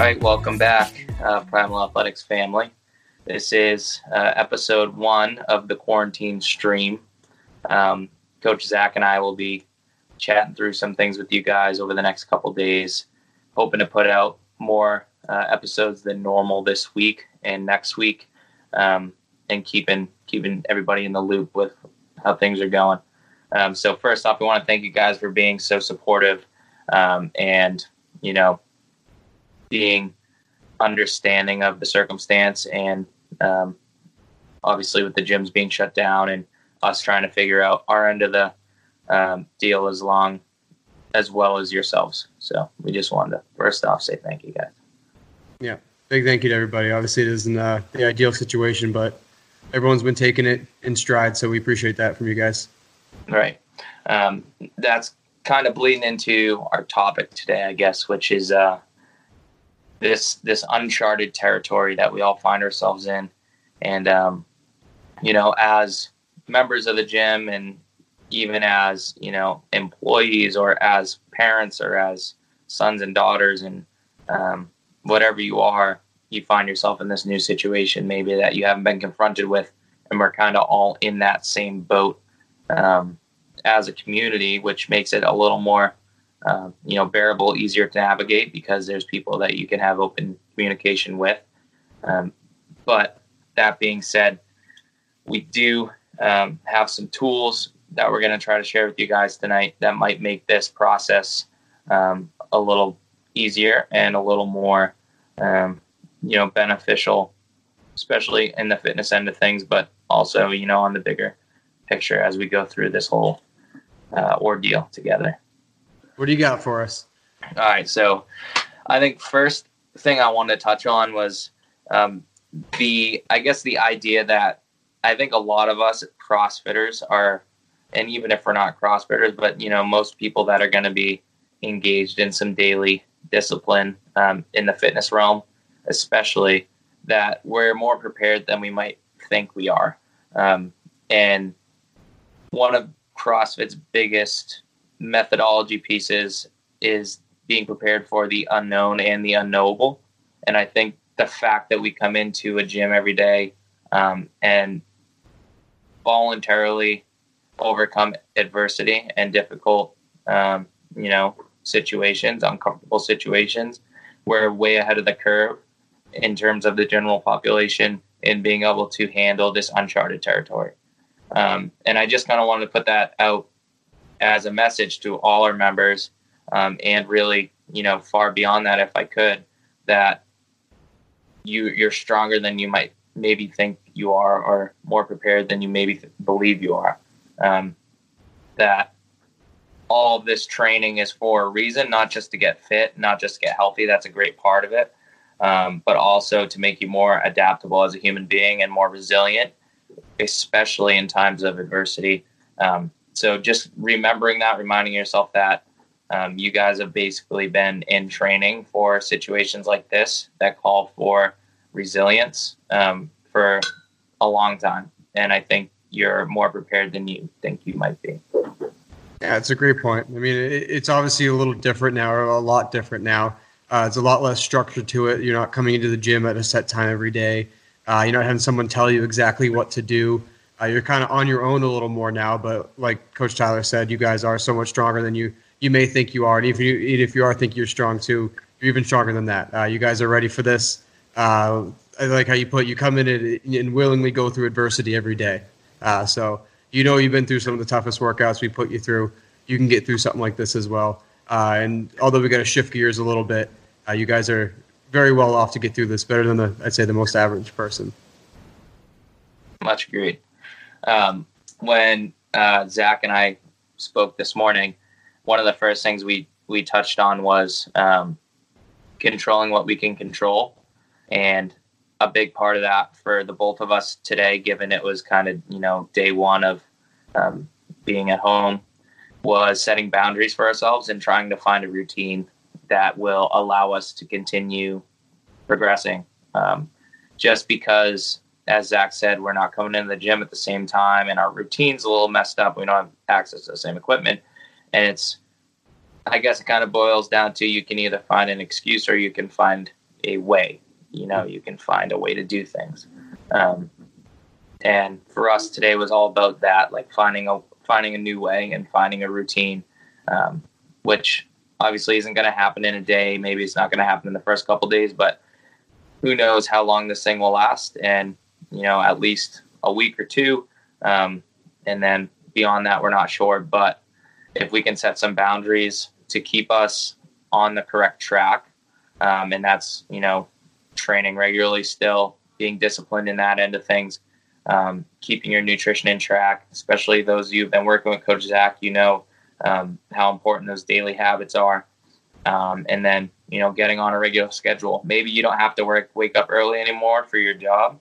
right, welcome back, uh, Primal Athletics family. This is uh, episode one of the quarantine stream. Um, Coach Zach and I will be chatting through some things with you guys over the next couple days. Hoping to put out more uh, episodes than normal this week and next week, um, and keeping keeping everybody in the loop with how things are going. Um, so first off, we want to thank you guys for being so supportive um, and you know being understanding of the circumstance and um, obviously with the gyms being shut down and us trying to figure out our end of the um, deal as long as well as yourselves. So we just wanted to first off say thank you guys. Yeah, big thank you to everybody. Obviously, it isn't uh, the ideal situation, but everyone's been taking it in stride, so we appreciate that from you guys. Right. Um, that's kind of bleeding into our topic today, I guess, which is uh, this this uncharted territory that we all find ourselves in, and um, you know, as members of the gym, and even as you know, employees or as parents or as sons and daughters, and um, whatever you are, you find yourself in this new situation, maybe that you haven't been confronted with, and we're kind of all in that same boat um, as a community, which makes it a little more uh, you know bearable, easier to navigate because there's people that you can have open communication with. Um, but that being said, we do um, have some tools that we're going to try to share with you guys tonight that might make this process um, a little easier and a little more um, you know beneficial, especially in the fitness end of things, but also you know on the bigger picture as we go through this whole uh, ordeal together. What do you got for us? All right. So I think first thing I wanted to touch on was um, the, I guess, the idea that I think a lot of us CrossFitters are, and even if we're not CrossFitters, but, you know, most people that are going to be engaged in some daily discipline um, in the fitness realm, especially, that we're more prepared than we might think we are. Um, and one of CrossFit's biggest methodology pieces is being prepared for the unknown and the unknowable. And I think the fact that we come into a gym every day um, and voluntarily overcome adversity and difficult, um, you know, situations, uncomfortable situations, we're way ahead of the curve in terms of the general population in being able to handle this uncharted territory. Um, and I just kind of wanted to put that out as a message to all our members um, and really you know far beyond that if i could that you you're stronger than you might maybe think you are or more prepared than you maybe th- believe you are. Um, that all this training is for a reason not just to get fit not just to get healthy that's a great part of it um, but also to make you more adaptable as a human being and more resilient especially in times of adversity. Um, so just remembering that, reminding yourself that um, you guys have basically been in training for situations like this that call for resilience um, for a long time. And I think you're more prepared than you think you might be. Yeah, it's a great point. I mean, it's obviously a little different now, or a lot different now. Uh, it's a lot less structure to it. You're not coming into the gym at a set time every day. Uh, you're not having someone tell you exactly what to do. Uh, you're kind of on your own a little more now, but like Coach Tyler said, you guys are so much stronger than you you may think you are. And if you if you are think you're strong too, you're even stronger than that. Uh, you guys are ready for this. Uh, I like how you put you come in and, and willingly go through adversity every day. Uh, so you know you've been through some of the toughest workouts we put you through. You can get through something like this as well. Uh, and although we got to shift gears a little bit, uh, you guys are very well off to get through this. Better than the I'd say the most average person. Much agreed um, when uh, Zach and I spoke this morning, one of the first things we we touched on was um, controlling what we can control, and a big part of that for the both of us today, given it was kind of you know day one of um, being at home, was setting boundaries for ourselves and trying to find a routine that will allow us to continue progressing. Um, just because as Zach said, we're not coming into the gym at the same time, and our routine's a little messed up. We don't have access to the same equipment, and it's, I guess, it kind of boils down to you can either find an excuse or you can find a way. You know, you can find a way to do things. Um, and for us today was all about that, like finding a finding a new way and finding a routine, um, which obviously isn't going to happen in a day. Maybe it's not going to happen in the first couple days, but who knows how long this thing will last? And you know, at least a week or two, um, and then beyond that, we're not sure. But if we can set some boundaries to keep us on the correct track, um, and that's you know, training regularly, still being disciplined in that end of things. Um, keeping your nutrition in track, especially those you who've been working with Coach Zach, you know um, how important those daily habits are. Um, and then, you know, getting on a regular schedule. Maybe you don't have to work, wake up early anymore for your job,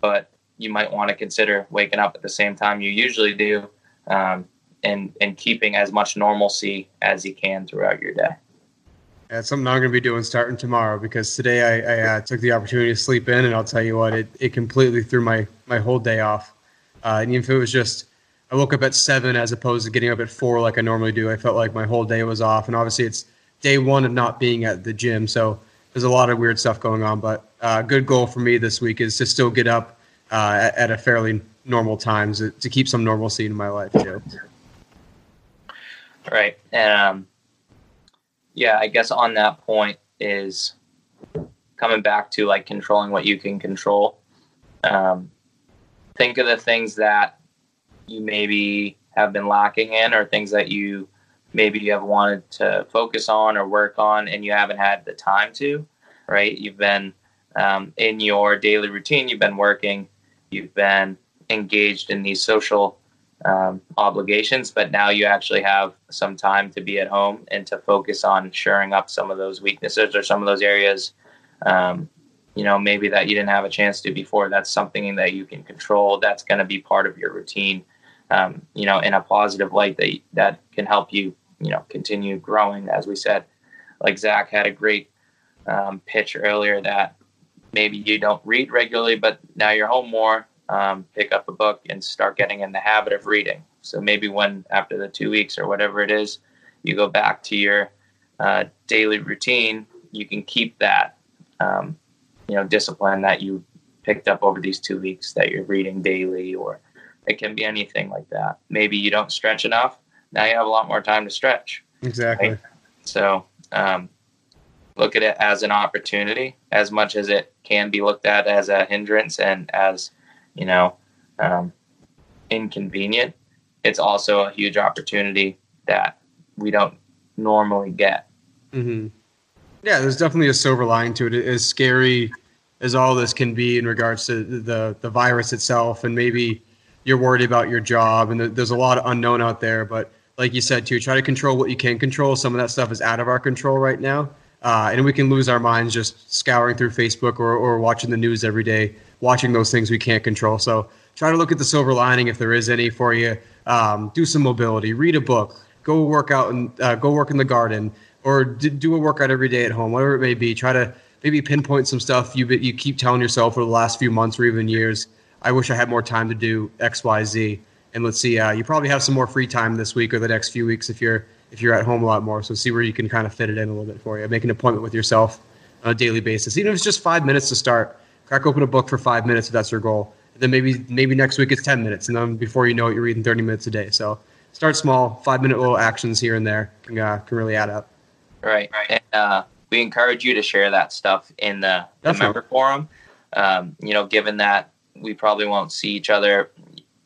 but you might want to consider waking up at the same time you usually do um, and, and keeping as much normalcy as you can throughout your day. That's something I'm going to be doing starting tomorrow because today I, I uh, took the opportunity to sleep in, and I'll tell you what, it, it completely threw my, my whole day off. Uh, and if it was just I woke up at seven as opposed to getting up at four like I normally do. I felt like my whole day was off, and obviously it's day one of not being at the gym, so there's a lot of weird stuff going on. But a uh, good goal for me this week is to still get up uh, at, a fairly normal time to, to keep some normalcy in my life too. Right, and um, yeah, I guess on that point is coming back to like controlling what you can control. Um, think of the things that you maybe have been lacking in or things that you maybe you have wanted to focus on or work on and you haven't had the time to, right? You've been um, in your daily routine, you've been working, you've been engaged in these social um, obligations, but now you actually have some time to be at home and to focus on shoring up some of those weaknesses or some of those areas um, you know maybe that you didn't have a chance to before. That's something that you can control. That's going to be part of your routine um, you know, in a positive light that that can help you, you know, continue growing. As we said, like Zach had a great um, pitch earlier that maybe you don't read regularly, but now you're home more. Um, pick up a book and start getting in the habit of reading. So maybe when after the two weeks or whatever it is, you go back to your uh, daily routine, you can keep that, um, you know, discipline that you picked up over these two weeks that you're reading daily or it can be anything like that. Maybe you don't stretch enough. Now you have a lot more time to stretch. Exactly. Right? So um, look at it as an opportunity as much as it can be looked at as a hindrance and as, you know, um, inconvenient. It's also a huge opportunity that we don't normally get. Mm-hmm. Yeah, there's definitely a silver lining to it. As scary as all this can be in regards to the the virus itself, and maybe you're worried about your job, and there's a lot of unknown out there. But like you said too, try to control what you can control. Some of that stuff is out of our control right now, uh, and we can lose our minds just scouring through Facebook or, or watching the news every day, watching those things we can't control. So try to look at the silver lining if there is any for you. Um, do some mobility, read a book, go work out and uh, go work in the garden, or d- do a workout every day at home, whatever it may be. Try to maybe pinpoint some stuff you you keep telling yourself for the last few months or even years I wish I had more time to do X, Y, Z. And let's see, uh, you probably have some more free time this week or the next few weeks if you're if you're at home a lot more. So see where you can kind of fit it in a little bit for you. Make an appointment with yourself on a daily basis, even if it's just five minutes to start. Crack open a book for five minutes if that's your goal. And then maybe maybe next week it's ten minutes, and then before you know it, you're reading thirty minutes a day. So start small, five minute little actions here and there can uh, can really add up. Right, and uh, we encourage you to share that stuff in the, the member forum. Um, you know, given that we probably won't see each other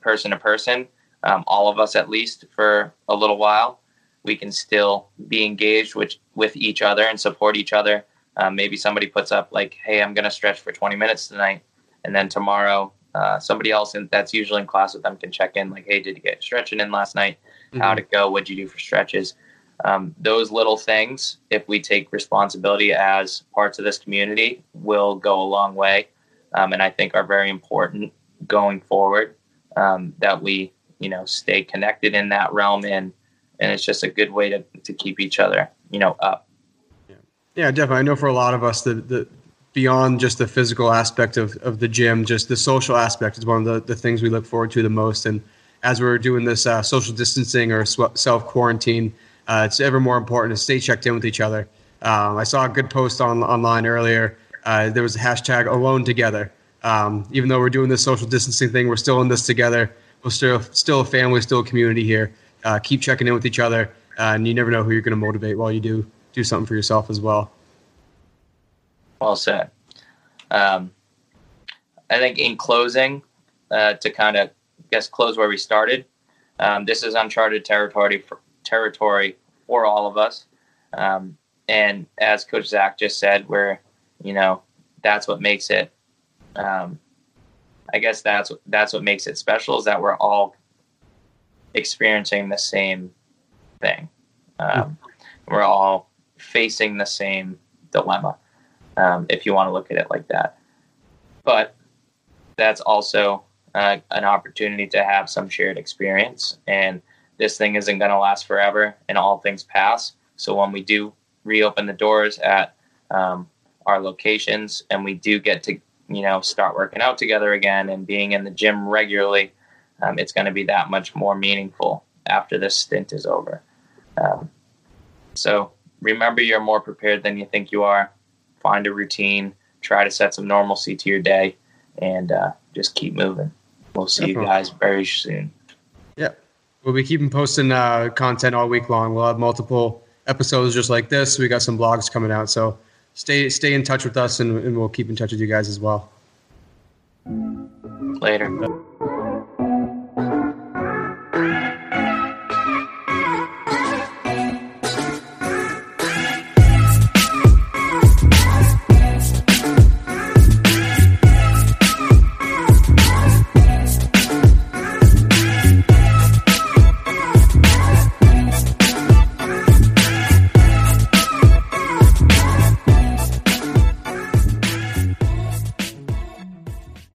person to person, um, all of us at least, for a little while. We can still be engaged with, with each other and support each other. Um, maybe somebody puts up, like, hey, I'm going to stretch for 20 minutes tonight. And then tomorrow, uh, somebody else in, that's usually in class with them can check in, like, hey, did you get stretching in last night? Mm-hmm. How'd it go? What'd you do for stretches? Um, those little things, if we take responsibility as parts of this community, will go a long way um, and I think are very important going forward. Um, that we you know stay connected in that realm, and and it's just a good way to to keep each other you know up. Yeah, definitely. I know for a lot of us, the the beyond just the physical aspect of, of the gym, just the social aspect is one of the, the things we look forward to the most. And as we're doing this uh, social distancing or self quarantine, uh, it's ever more important to stay checked in with each other. Um, I saw a good post on online earlier uh, there was a hashtag alone together. Um, even though we're doing this social distancing thing, we're still in this together. We're still still a family, still a community here. Uh, keep checking in with each other, uh, and you never know who you're going to motivate while you do do something for yourself as well. Well said. Um, I think in closing, uh, to kind of guess close where we started, um, this is uncharted territory for, territory for all of us. Um, and as Coach Zach just said, we're you know that's what makes it. Um, I guess that's that's what makes it special is that we're all experiencing the same thing. Um, we're all facing the same dilemma, um, if you want to look at it like that. But that's also uh, an opportunity to have some shared experience. And this thing isn't going to last forever, and all things pass. So when we do reopen the doors at um, our locations, and we do get to you know start working out together again and being in the gym regularly, um, it's going to be that much more meaningful after this stint is over. Um, so remember, you're more prepared than you think you are. Find a routine. Try to set some normalcy to your day, and uh, just keep moving. We'll see you guys very soon. Yeah, we'll be keeping posting uh, content all week long. We'll have multiple episodes just like this. We got some blogs coming out, so stay stay in touch with us, and, and we'll keep in touch with you guys as well. Later.